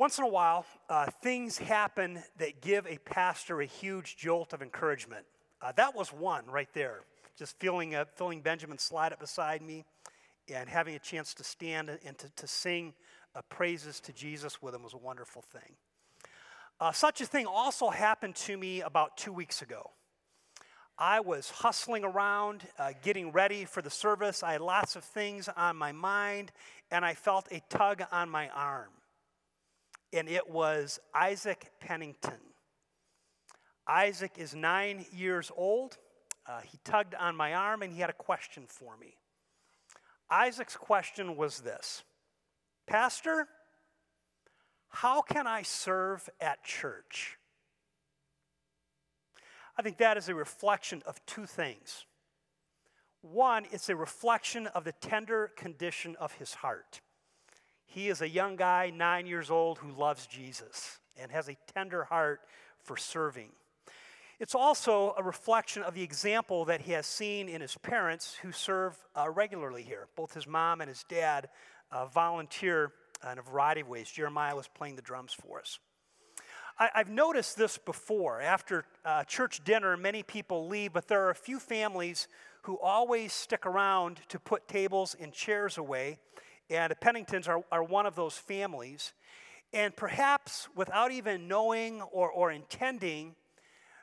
Once in a while, uh, things happen that give a pastor a huge jolt of encouragement. Uh, that was one right there. Just feeling, uh, feeling Benjamin slide up beside me and having a chance to stand and to, to sing uh, praises to Jesus with him was a wonderful thing. Uh, such a thing also happened to me about two weeks ago. I was hustling around, uh, getting ready for the service. I had lots of things on my mind, and I felt a tug on my arm and it was Isaac Pennington. Isaac is nine years old. Uh, he tugged on my arm and he had a question for me. Isaac's question was this Pastor, how can I serve at church? I think that is a reflection of two things. One, it's a reflection of the tender condition of his heart. He is a young guy, nine years old, who loves Jesus and has a tender heart for serving. It's also a reflection of the example that he has seen in his parents who serve uh, regularly here. Both his mom and his dad uh, volunteer in a variety of ways. Jeremiah was playing the drums for us. I, have noticed this before. After uh, church dinner, many people leave, but there are a few families who always stick around to put tables and chairs away and the Penningtons are, are one of those families. And perhaps without even knowing or, or intending,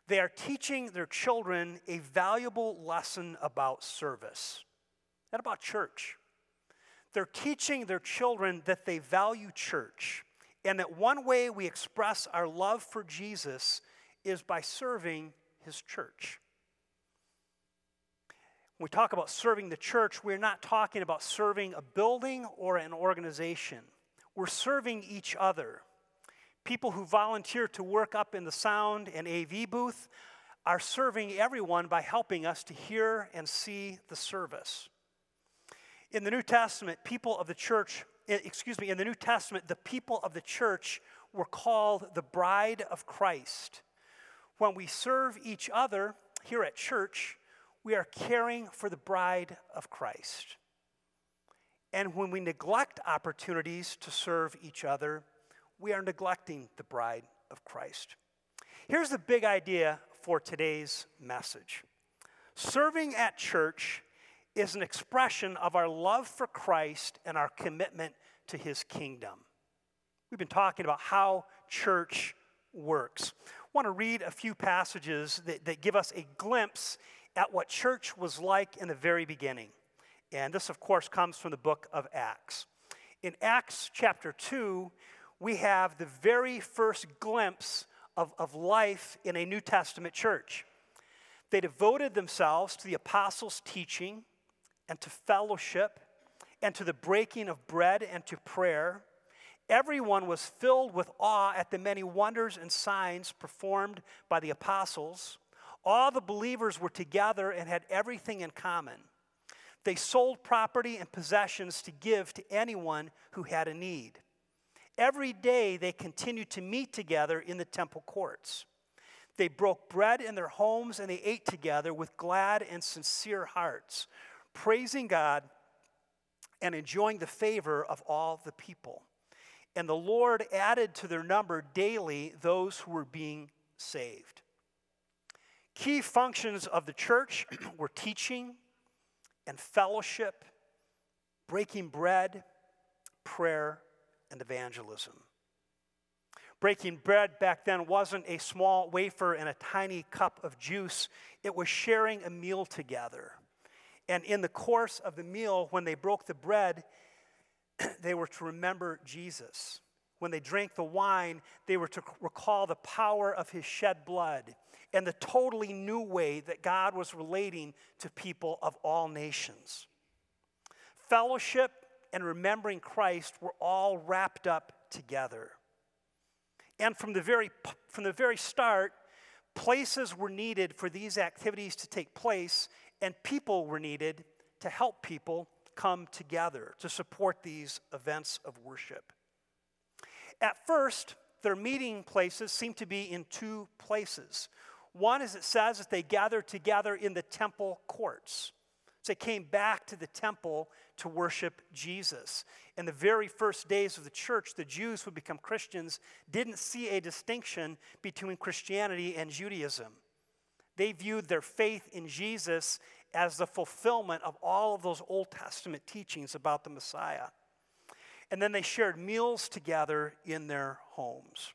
they are teaching their children a valuable lesson about service and about church. They're teaching their children that they value church and that one way we express our love for Jesus is by serving his church. When we talk about serving the church, we're not talking about serving a building or an organization. We're serving each other. People who volunteer to work up in the sound and AV booth are serving everyone by helping us to hear and see the service. In the New Testament, people of the church, eh, excuse me, in the New Testament, the people of the church were called the bride of Christ. When we serve each other here at church, we are caring for the bride of Christ. And when we neglect opportunities to serve each other, we are neglecting the bride of Christ. Here's the big idea for today's message serving at church is an expression of our love for Christ and our commitment to his kingdom. We've been talking about how church works. I want to read a few passages that, that give us a glimpse at what church was like in the very beginning. And this, of course, comes from the book of Acts. In Acts chapter 2, we have the very first glimpse of, of life in a New Testament church. They devoted themselves to the apostles' teaching and to fellowship and to the breaking of bread and to prayer. Everyone was filled with awe at the many wonders and signs performed by the apostles. All the believers were together and had everything in common. They sold property and possessions to give to anyone who had a need. Every day they continued to meet together in the temple courts. They broke bread in their homes and they ate together with glad and sincere hearts, praising God and enjoying the favor of all the people. And the Lord added to their number daily those who were being saved. Key functions of the church were teaching and fellowship, breaking bread, prayer, and evangelism. Breaking bread back then wasn't a small wafer and a tiny cup of juice, it was sharing a meal together. And in the course of the meal, when they broke the bread, they were to remember Jesus. When they drank the wine, they were to recall the power of his shed blood and the totally new way that God was relating to people of all nations. Fellowship and remembering Christ were all wrapped up together. And from the very, from the very start, places were needed for these activities to take place, and people were needed to help people come together to support these events of worship. At first, their meeting places seemed to be in two places. One is it says that they gathered together in the temple courts. So they came back to the temple to worship Jesus. In the very first days of the church, the Jews who become Christians didn't see a distinction between Christianity and Judaism. They viewed their faith in Jesus as the fulfillment of all of those Old Testament teachings about the Messiah. And then they shared meals together in their homes.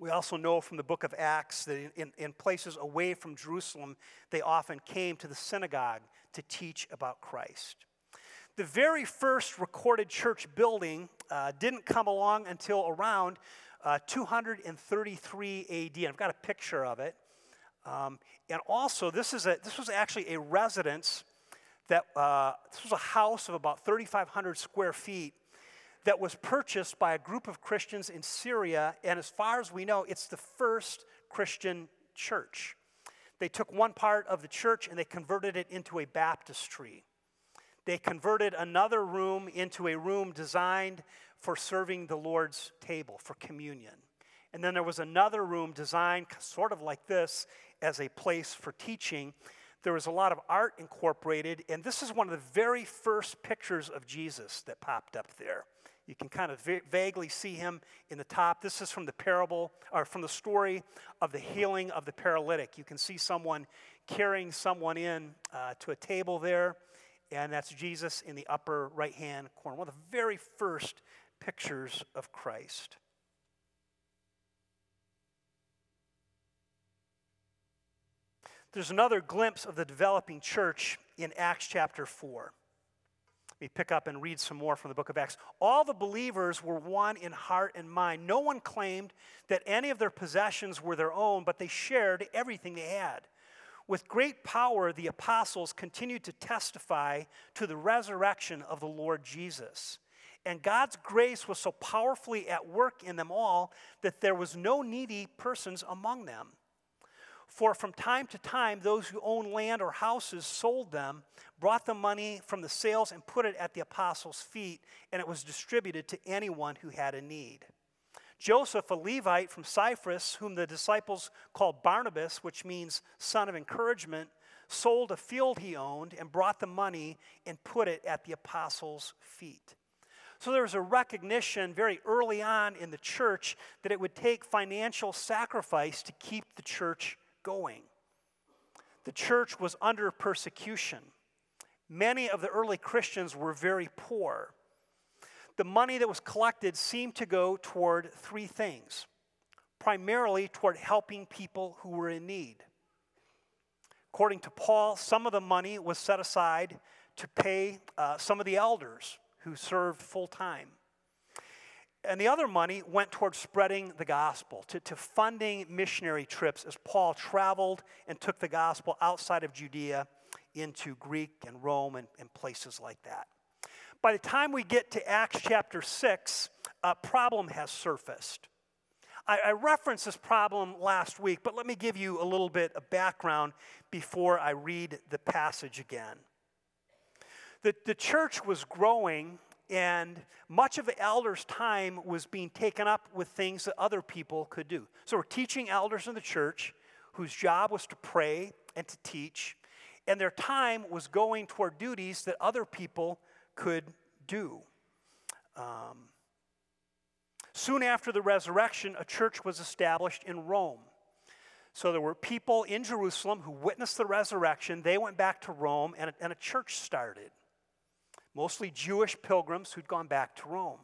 We also know from the book of Acts that in, in, places away from Jerusalem, they often came to the synagogue to teach about Christ. The very first recorded church building uh, didn't come along until around uh, 233 AD. I've got a picture of it. Um, and also, this, is a, this was actually a residence that, uh, this was a house of about 3,500 square feet that was purchased by a group of Christians in Syria, and as far as we know, it's the first Christian church. They took one part of the church and they converted it into a baptistry. They converted another room into a room designed for serving the Lord's table, for communion. And then there was another room designed sort of like this as a place for teaching. There was a lot of art incorporated, and this is one of the very first pictures of Jesus that popped up there. You can kind of va- vaguely see him in the top. This is from the parable, or from the story of the healing of the paralytic. You can see someone carrying someone in uh, to a table there, and that's Jesus in the upper right hand corner. One of the very first pictures of Christ. There's another glimpse of the developing church in Acts chapter 4 me pick up and read some more from the book of Acts. All the believers were one in heart and mind. No one claimed that any of their possessions were their own, but they shared everything they had. With great power, the apostles continued to testify to the resurrection of the Lord Jesus. And God's grace was so powerfully at work in them all that there was no needy persons among them. For from time to time, those who owned land or houses sold them, brought the money from the sales, and put it at the apostles' feet, and it was distributed to anyone who had a need. Joseph, a Levite from Cyprus, whom the disciples called Barnabas, which means son of encouragement, sold a field he owned and brought the money and put it at the apostles' feet. So there was a recognition very early on in the church that it would take financial sacrifice to keep the church going. The church was under persecution. Many of the early Christians were very poor. The money that was collected seemed to go toward three things primarily toward helping people who were in need. According to Paul, some of the money was set aside to pay uh, some of the elders who served full time. And the other money went towards spreading the gospel, to, to funding missionary trips as Paul traveled and took the gospel outside of Judea into Greek and Rome and, and places like that. By the time we get to Acts chapter 6, a problem has surfaced. I, I referenced this problem last week, but let me give you a little bit of background before I read the passage again. The, the church was growing and much of the elders' time was being taken up with things that other people could do. So we're teaching elders in the church whose job was to pray and to teach, and their time was going toward duties that other people could do. Um, soon after the resurrection, a church was established in Rome. So there were people in Jerusalem who witnessed the resurrection. They went back to Rome, and a, and a church started mostly Jewish pilgrims who'd gone back to Rome.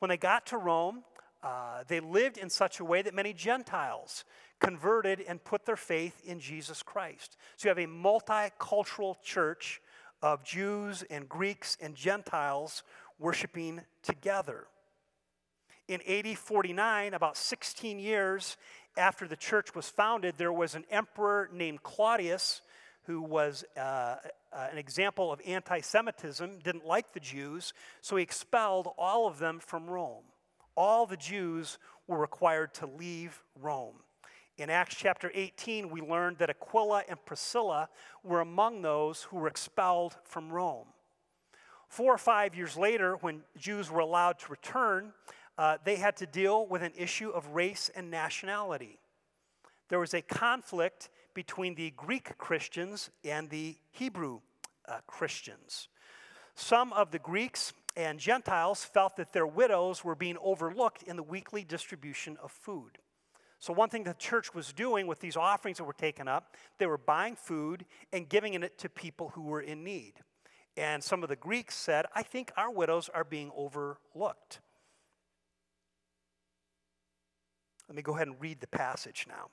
When they got to Rome, uh, they lived in such a way that many Gentiles converted and put their faith in Jesus Christ. So you have a multicultural church of Jews and Greeks and Gentiles worshiping together. In AD 49, about 16 years after the church was founded, there was an emperor named Claudius who was uh, uh, an example of anti Semitism, didn't like the Jews, so he expelled all of them from Rome. All the Jews were required to leave Rome. In Acts chapter 18, we learned that Aquila and Priscilla were among those who were expelled from Rome. Four or five years later, when Jews were allowed to return, uh, they had to deal with an issue of race and nationality. There was a conflict between the Greek Christians and the Hebrew uh, Christians. Some of the Greeks and Gentiles felt that their widows were being overlooked in the weekly distribution of food. So, one thing the church was doing with these offerings that were taken up, they were buying food and giving it to people who were in need. And some of the Greeks said, I think our widows are being overlooked. Let me go ahead and read the passage now.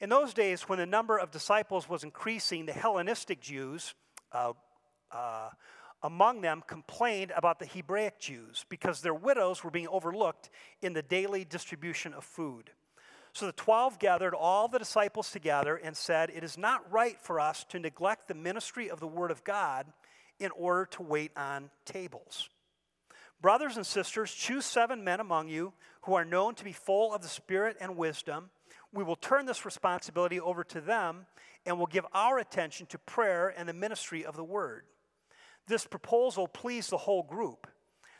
In those days, when the number of disciples was increasing, the Hellenistic Jews uh, uh, among them complained about the Hebraic Jews because their widows were being overlooked in the daily distribution of food. So the twelve gathered all the disciples together and said, It is not right for us to neglect the ministry of the Word of God in order to wait on tables. Brothers and sisters, choose seven men among you who are known to be full of the Spirit and wisdom. We will turn this responsibility over to them and will give our attention to prayer and the ministry of the Word. This proposal pleased the whole group.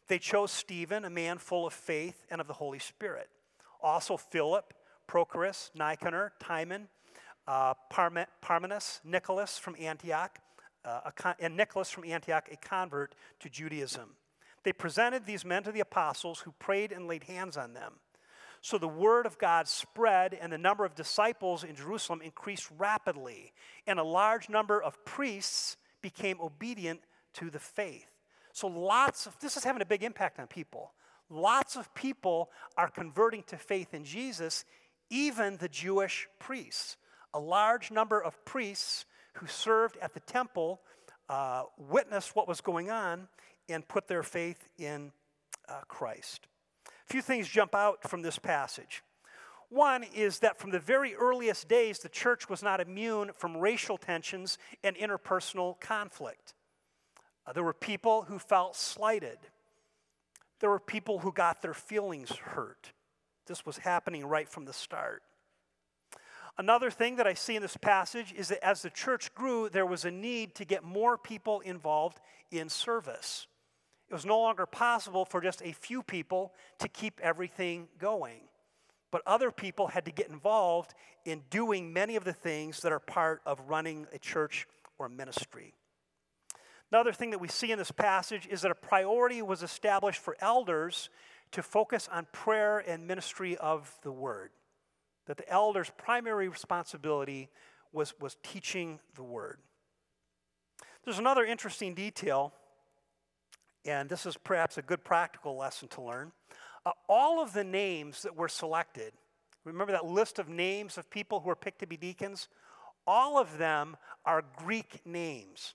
They chose Stephen, a man full of faith and of the Holy Spirit. Also, Philip, Prochorus, Nicanor, Timon, uh, Parmenas, Nicholas from Antioch, uh, con- and Nicholas from Antioch, a convert to Judaism. They presented these men to the apostles who prayed and laid hands on them. So the word of God spread, and the number of disciples in Jerusalem increased rapidly, and a large number of priests became obedient to the faith. So lots of this is having a big impact on people. Lots of people are converting to faith in Jesus, even the Jewish priests. A large number of priests who served at the temple uh, witnessed what was going on and put their faith in uh, Christ. A few things jump out from this passage. One is that from the very earliest days, the church was not immune from racial tensions and interpersonal conflict. Uh, there were people who felt slighted. There were people who got their feelings hurt. This was happening right from the start. Another thing that I see in this passage is that as the church grew, there was a need to get more people involved in service. It was no longer possible for just a few people to keep everything going. But other people had to get involved in doing many of the things that are part of running a church or ministry. Another thing that we see in this passage is that a priority was established for elders to focus on prayer and ministry of the word that the elder's primary responsibility was, was teaching the word. There's another interesting detail, and this is perhaps a good practical lesson to learn. Uh, all of the names that were selected, remember that list of names of people who were picked to be deacons? All of them are Greek names.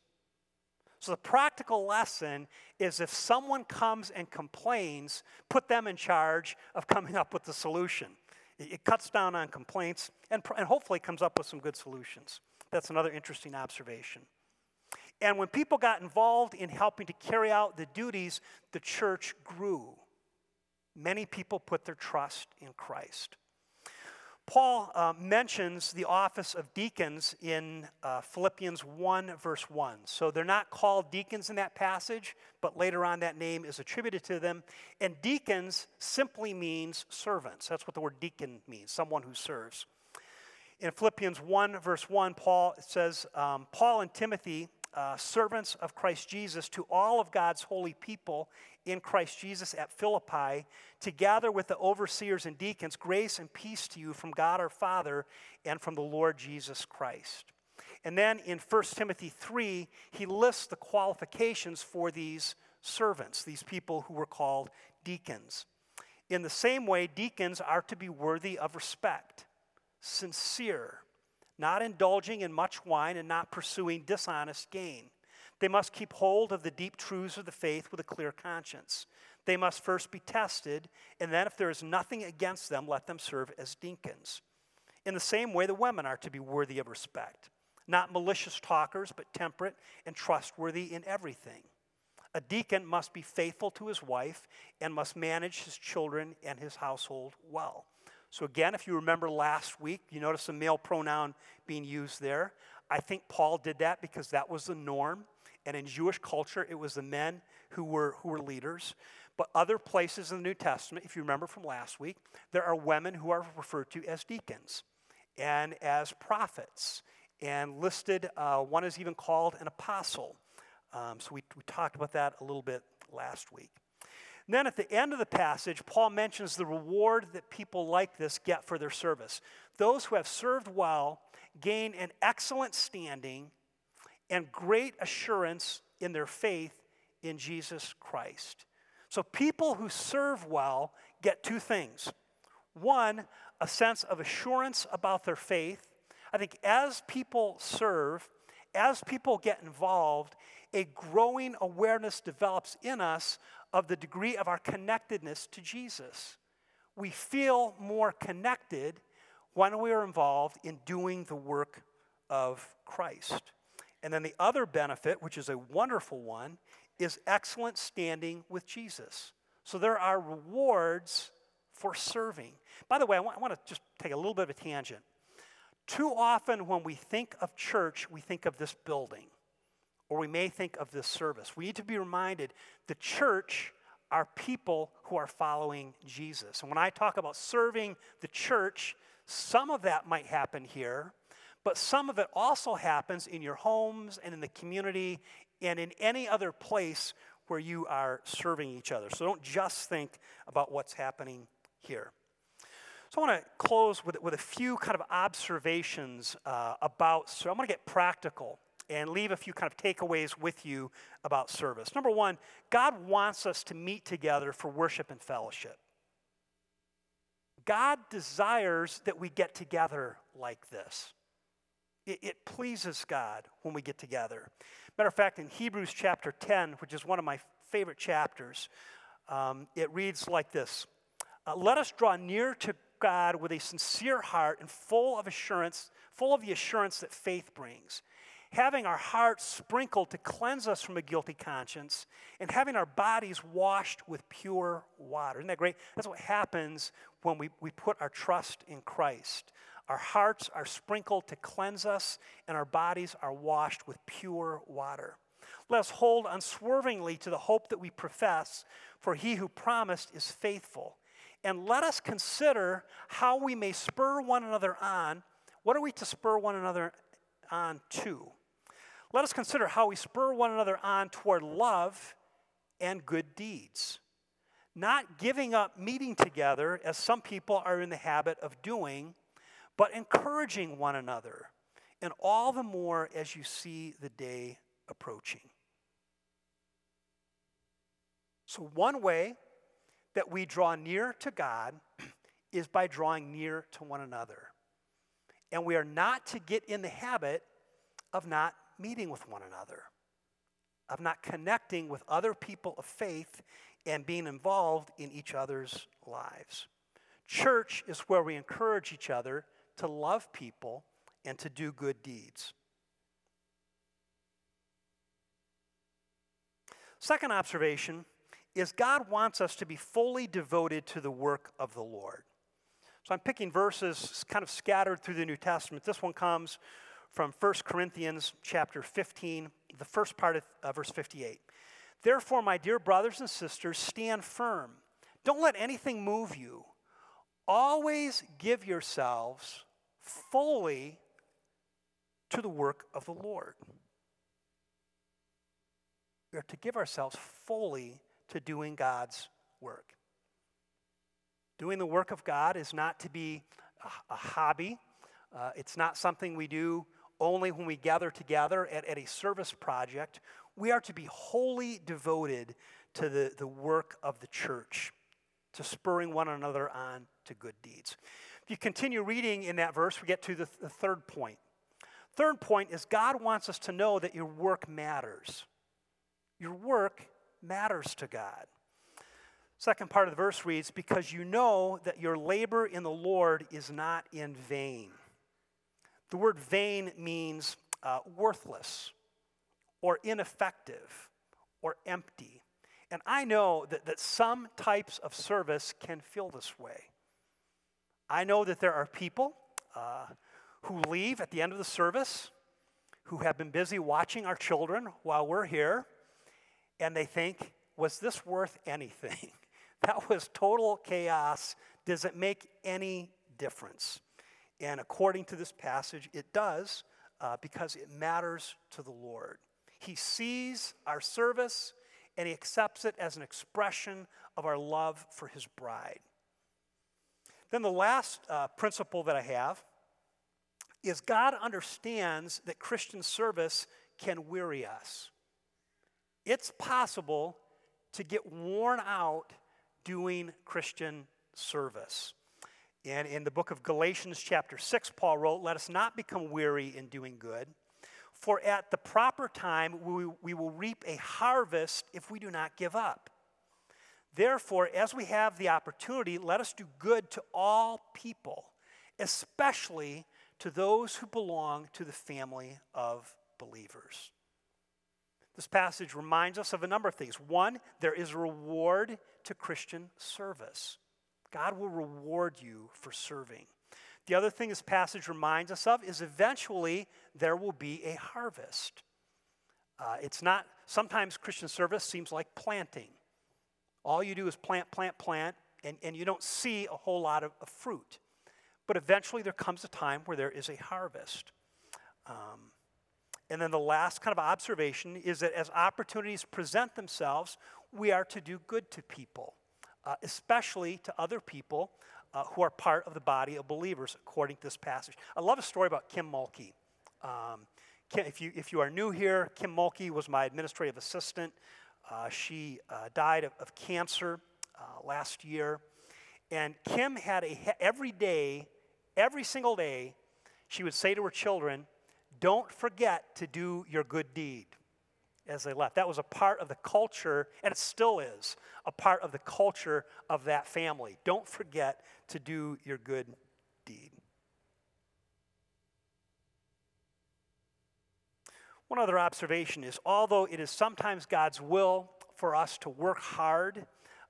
So the practical lesson is if someone comes and complains, put them in charge of coming up with the solution. It cuts down on complaints and, and hopefully comes up with some good solutions. That's another interesting observation. And when people got involved in helping to carry out the duties, the church grew. Many people put their trust in Christ. Paul uh, mentions the office of deacons in uh, Philippians 1, verse 1. So they're not called deacons in that passage, but later on that name is attributed to them. And deacons simply means servants. That's what the word deacon means, someone who serves. In Philippians 1, verse 1, Paul says, um, Paul and Timothy, uh, servants of Christ Jesus, to all of God's holy people in Christ Jesus at Philippi, together with the overseers and deacons, grace and peace to you from God our Father and from the Lord Jesus Christ. And then in 1 Timothy 3, he lists the qualifications for these servants, these people who were called deacons. In the same way, deacons are to be worthy of respect, sincere, not indulging in much wine and not pursuing dishonest gain they must keep hold of the deep truths of the faith with a clear conscience. They must first be tested, and then, if there is nothing against them, let them serve as deacons. In the same way, the women are to be worthy of respect, not malicious talkers, but temperate and trustworthy in everything. A deacon must be faithful to his wife and must manage his children and his household well. So, again, if you remember last week, you notice a male pronoun being used there. I think Paul did that because that was the norm. And in Jewish culture, it was the men who were, who were leaders. But other places in the New Testament, if you remember from last week, there are women who are referred to as deacons. and as prophets. And listed, uh, one is even called an apostle. Um, so we, we talked about that a little bit last week. And then at the end of the passage, Paul mentions the reward that people like this get for their service. Those who have served well gain an excellent standing and great assurance in their faith in Jesus Christ. So people who serve well get two things. One, a sense of assurance about their faith. I think as people serve, as people get involved, a growing awareness develops in us of the degree of our connectedness to Jesus. We feel more connected when we are involved in doing the work of Christ. And then the other benefit, which is a wonderful one, is excellent standing with Jesus. So there are rewards for serving. By the way, I want, I want to just take a little bit of a tangent. Too often, when we think of church, we think of this building, or we may think of this service. We need to be reminded the church are people who are following Jesus. And when I talk about serving the church, some of that might happen here, but some of it also happens in your homes and in the community and in any other place where you are serving each other. So don't just think about what's happening here. So I want to close with, with a few kind of observations uh, about, so I'm going to get practical and leave a few kind of takeaways with you about service. Number one, God wants us to meet together for worship and fellowship. God desires that we get together like this. It, it, pleases God when we get together. Matter of fact, in Hebrews chapter 10, which is one of my favorite chapters, um, it reads like this uh, Let us draw near to God with a sincere heart and full of assurance, full of the assurance that faith brings having our hearts sprinkled to cleanse us from a guilty conscience, and having our bodies washed with pure water. Isn't that great? That's what happens when we, we put our trust in Christ. Our hearts are sprinkled to cleanse us, and our bodies are washed with pure water. Let us hold unswervingly to the hope that we profess, for he who promised is faithful. And let us consider how we may spur one another on. What are we to spur one another on to? Let us consider how we spur one another on toward love and good deeds. Not giving up meeting together, as some people are in the habit of doing, but encouraging one another, and all the more as you see the day approaching. So, one way that we draw near to God is by drawing near to one another. And we are not to get in the habit of not meeting with one another, of not connecting with other people of faith and being involved in each other's lives. Church is where we encourage each other to love people and to do good deeds. Second observation is God wants us to be fully devoted to the work of the Lord. So I'm picking verses kind of scattered through the New Testament. This one comes from 1 Corinthians chapter 15, the first part of uh, verse 58. Therefore, my dear brothers and sisters, stand firm. Don't let anything move you. Always give yourselves fully to the work of the Lord. We are to give ourselves fully to doing God's work. Doing the work of God is not to be a, hobby, uh, it's not something we do only when we gather together at, at a service project. We are to be wholly devoted to the, the work of the church, to spurring one another on to good deeds. If you continue reading in that verse, we get to the, the third point. Third point is God wants us to know that your work matters. Your work matters to God. Second part of the verse reads, Because you know that your labor in the Lord is not in vain. The word vain means uh, worthless or ineffective or empty. And I know that, that some types of service can feel this way. I know that there are people uh, who leave at the end of the service who have been busy watching our children while we're here, and they think, was this worth anything? that was total chaos. Does it make any difference? And according to this passage, it does uh, because it matters to the Lord. He sees our service and he accepts it as an expression of our love for his bride. Then the last uh, principle that I have is God understands that Christian service can weary us. It's possible to get worn out doing Christian service. And in the book of Galatians, chapter 6, Paul wrote, Let us not become weary in doing good, for at the proper time we, we will reap a harvest if we do not give up. Therefore, as we have the opportunity, let us do good to all people, especially to those who belong to the family of believers. This passage reminds us of a number of things. One, there is a reward to Christian service. God will reward you for serving. The other thing this passage reminds us of is eventually there will be a harvest. Uh, it's not, sometimes Christian service seems like planting. All you do is plant, plant, plant, and, and you don't see a whole lot of, of fruit. But eventually there comes a time where there is a harvest. Um, and then the last kind of observation is that as opportunities present themselves, we are to do good to people, uh, especially to other people uh, who are part of the body of believers, according to this passage. I love a story about Kim Mulkey. Um, Kim, if, you, if you are new here, Kim Mulkey was my administrative assistant. Uh, she uh, died of, of cancer uh, last year. And Kim had a, every day, every single day, she would say to her children, don't forget to do your good deed as they left. That was a part of the culture, and it still is a part of the culture of that family. Don't forget to do your good deed. One other observation is although it is sometimes God's will for us to work hard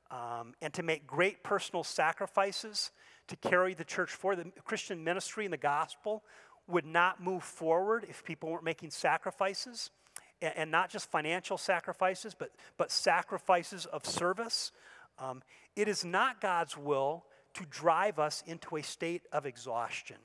um, and to make great personal sacrifices to carry the church forward, the Christian ministry and the gospel, would not move forward if people weren't making sacrifices, and, and not just financial sacrifices, but, but sacrifices of service. Um, it is not God's will to drive us into a state of exhaustion.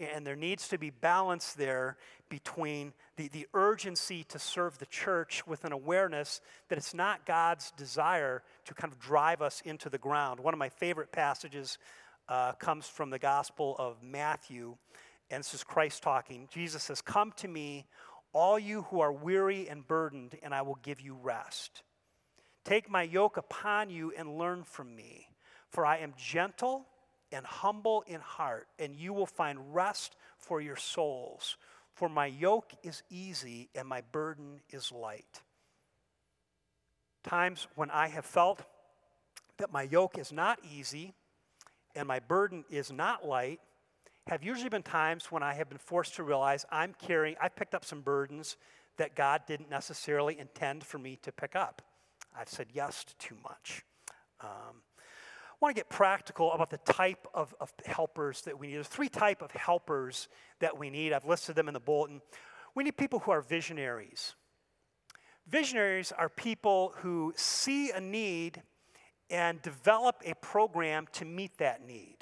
And there needs to be balance there between the, the urgency to serve the church with an awareness that it's not God's desire to kind of drive us into the ground. One of my favorite passages uh, comes from the Gospel of Matthew and this is Christ talking. Jesus says, Come to me, all you who are weary and burdened, and I will give you rest. Take my yoke upon you and learn from me, for I am gentle and humble in heart, and you will find rest for your souls. For my yoke is easy and my burden is light. Times when I have felt that my yoke is not easy and my burden is not light have usually been times when I have been forced to realize I'm carrying, I've picked up some burdens that God didn't necessarily intend for me to pick up. I've said yes to too much. Um, I want to get practical about the type of, of helpers that we need. There's three type of helpers that we need. I've listed them in the bulletin. We need people who are visionaries. Visionaries are people who see a need and develop a program to meet that need.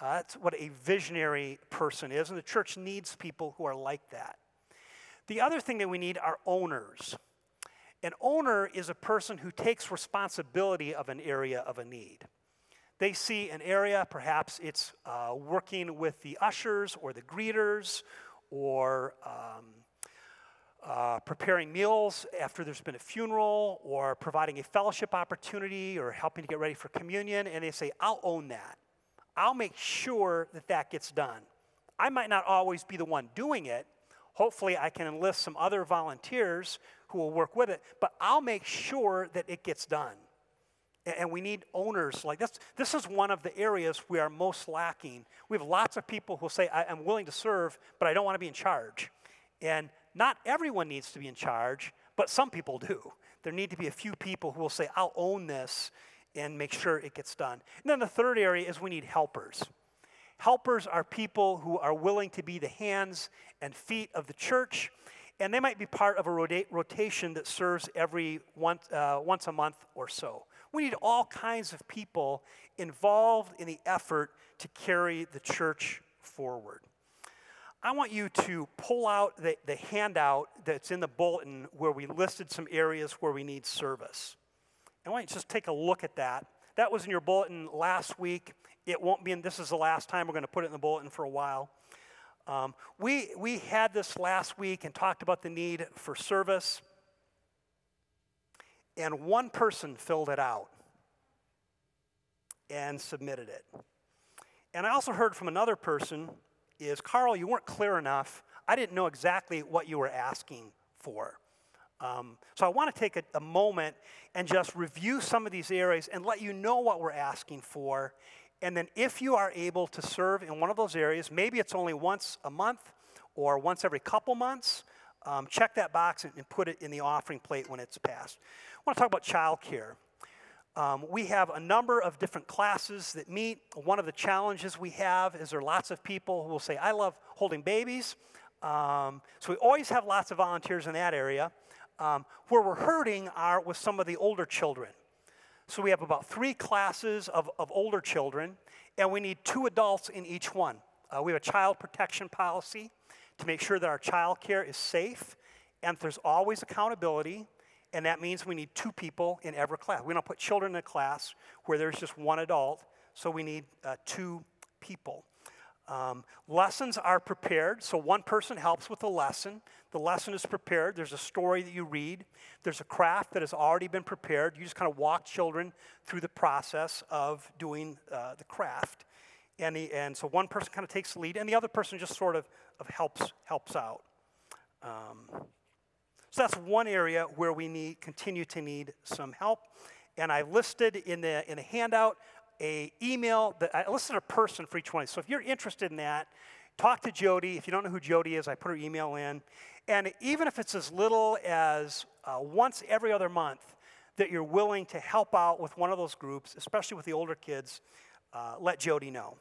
Uh, that's what a visionary person is, and the church needs people who are like that. The other thing that we need are owners. An owner is a person who takes responsibility of an area of a need. They see an area, perhaps it's uh, working with the ushers or the greeters or um, uh, preparing meals after there's been a funeral or providing a fellowship opportunity or helping to get ready for communion, and they say, I'll own that. I'll make sure that that gets done. I might not always be the one doing it. Hopefully, I can enlist some other volunteers who will work with it, but I'll make sure that it gets done. And we need owners like this. This is one of the areas we are most lacking. We have lots of people who say, I'm willing to serve, but I don't want to be in charge. And not everyone needs to be in charge, but some people do. There need to be a few people who will say, I'll own this and make sure it gets done. And then the third area is we need helpers. Helpers are people who are willing to be the hands and feet of the church, and they might be part of a rota- rotation that serves every once, uh, once a month or so. We need all kinds of people involved in the effort to carry the church forward. I want you to pull out the, the handout that's in the bulletin where we listed some areas where we need service. I want you to just take a look at that. That was in your bulletin last week. It won't be in, this is the last time we're going to put it in the bulletin for a while. Um, we, we had this last week and talked about the need for service, and one person filled it out and submitted it. And I also heard from another person is Carl, you weren't clear enough. I didn't know exactly what you were asking for. Um, so I want to take a, a, moment and just review some of these areas and let you know what we're asking for. And then if you are able to serve in one of those areas, maybe it's only once a month or once every couple months, um, check that box and, and, put it in the offering plate when it's passed. I want to talk about childcare. Um, we have a number of different classes that meet. One of the challenges we have is there are lots of people who will say, I love holding babies. Um, so we always have lots of volunteers in that area. Um, where we're hurting are with some of the older children. So we have about three classes of, of older children, and we need two adults in each one. Uh, we have a child protection policy to make sure that our child care is safe and there's always accountability and that means we need two people in every class. We don't put children in a class where there's just one adult, so we need uh, two people. Um, lessons are prepared, so one person helps with the lesson. The lesson is prepared. There's a story that you read. There's a craft that has already been prepared. You just kind of walk children through the process of doing uh, the craft. And, the, and so one person kind of takes the lead, and the other person just sort of, of helps, helps out. Um, so that's one area where we need, continue to need some help. And I listed in the, in the handout a email that I listed a person for each one. So if you're interested in that, talk to Jody. If you don't know who Jody is, I put her email in. And even if it's as little as uh, once every other month that you're willing to help out with one of those groups, especially with the older kids, uh, let Jody know.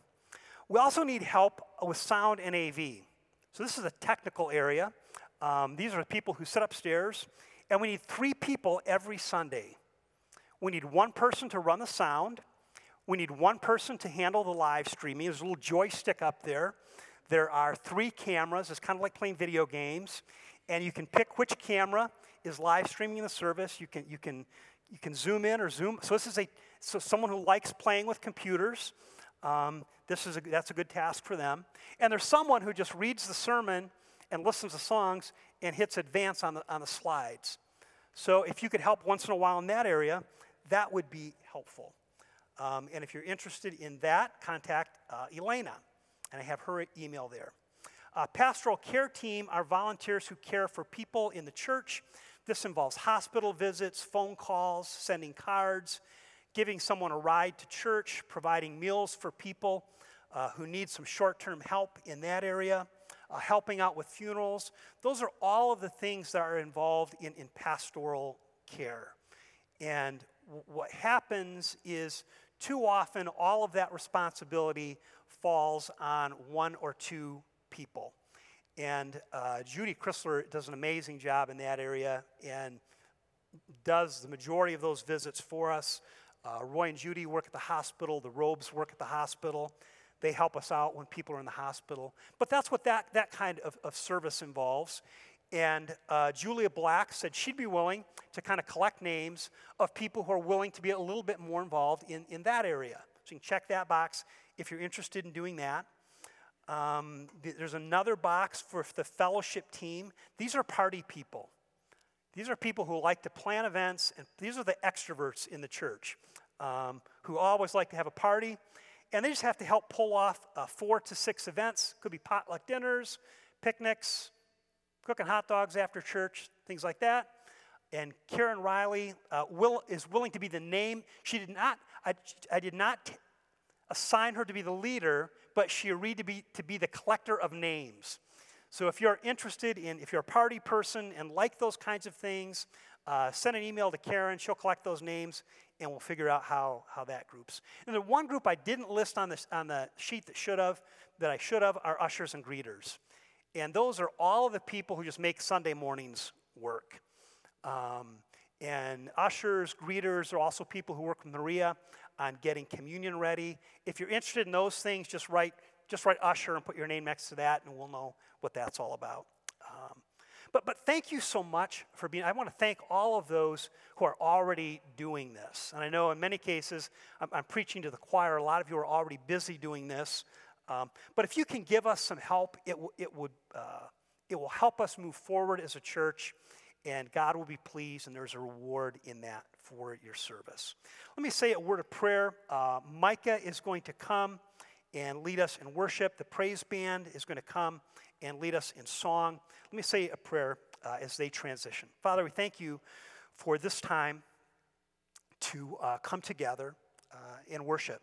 We also need help with sound and AV. So this is a technical area. Um, these are the people who sit upstairs, and we need three people every Sunday. We need one person to run the sound. We need one person to handle the live streaming. There's a little joystick up there. There are three cameras. It's kind of like playing video games. And you can pick which camera is live streaming the service. You can, you can, you can zoom in or zoom. So this is a so someone who likes playing with computers. Um, this is a, that's a good task for them. And there's someone who just reads the sermon and listens to songs and hits advance on the, on the slides. So if you could help once in a while in that area, that would be helpful. Um, and if you're interested in that, contact uh, Elena, and I have her email there. Uh, pastoral care team are volunteers who care for people in the church. This involves hospital visits, phone calls, sending cards, giving someone a ride to church, providing meals for people uh, who need some short term help in that area uh, helping out with funerals. Those are all of the things that are involved in, in pastoral care. And w- what happens is too often all of that responsibility falls on one or two people. And uh, Judy Chrysler does an amazing job in that area and does the majority of those visits for us. Uh, Roy and Judy work at the hospital, the Robes work at the hospital. They help us out when people are in the hospital. But that's what that, that kind of, of service involves. And uh, Julia Black said she'd be willing to kind of collect names of people who are willing to be a little bit more involved in, in that area. So you can check that box if you're interested in doing that. Um, there's another box for the fellowship team. These are party people. These are people who like to plan events, and these are the extroverts in the church um, who always like to have a party and they just have to help pull off uh, four to six events. Could be potluck dinners, picnics, cooking hot dogs after church, things like that. And Karen Riley uh, will, is willing to be the name. She did not, I, I did not assign her to be the leader, but she agreed to be, to be the collector of names. So if you're interested in, if you're a party person and like those kinds of things, uh, send an email to Karen. She'll collect those names and we'll figure out how, how that groups. And the one group I didn't list on, this, on the sheet that should have, that I should have, are ushers and greeters. And those are all the people who just make Sunday mornings work. Um, and ushers, greeters are also people who work with Maria on getting communion ready. If you're interested in those things, just write just write usher and put your name next to that, and we'll know what that's all about. Um, but, but thank you so much for being. I want to thank all of those who are already doing this. And I know in many cases, I'm, I'm preaching to the choir. A lot of you are already busy doing this. Um, but if you can give us some help, it, w- it, would, uh, it will help us move forward as a church, and God will be pleased, and there's a reward in that for your service. Let me say a word of prayer. Uh, Micah is going to come and lead us in worship. The praise band is going to come and lead us in song. Let me say a prayer uh, as they transition. Father, we thank you for this time to uh, come together uh, in worship.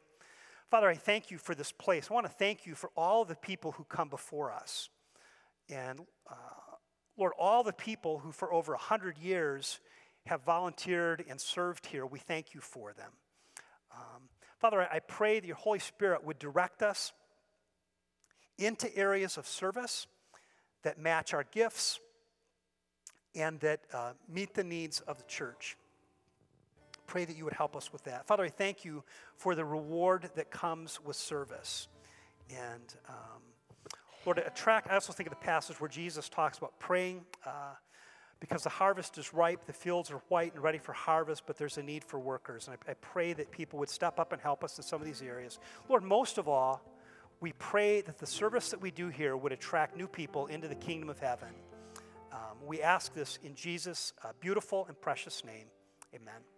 Father, I thank you for this place. I want to thank you for all the people who come before us. And uh, Lord, all the people who for over 100 years have volunteered and served here, we thank you for them. Um, Father, I pray that your Holy Spirit would direct us into areas of service that match our gifts and that uh, meet the needs of the church. Pray that you would help us with that. Father, I thank you for the reward that comes with service. And um, Lord, attract, I also think of the passage where Jesus talks about praying uh, because the harvest is ripe, the fields are white and ready for harvest, but there's a need for workers. And I, I pray that people would step up and help us in some of these areas. Lord, most of all, we pray that the service that we do here would attract new people into the kingdom of heaven. Um, we ask this in Jesus' uh, beautiful and precious name. Amen.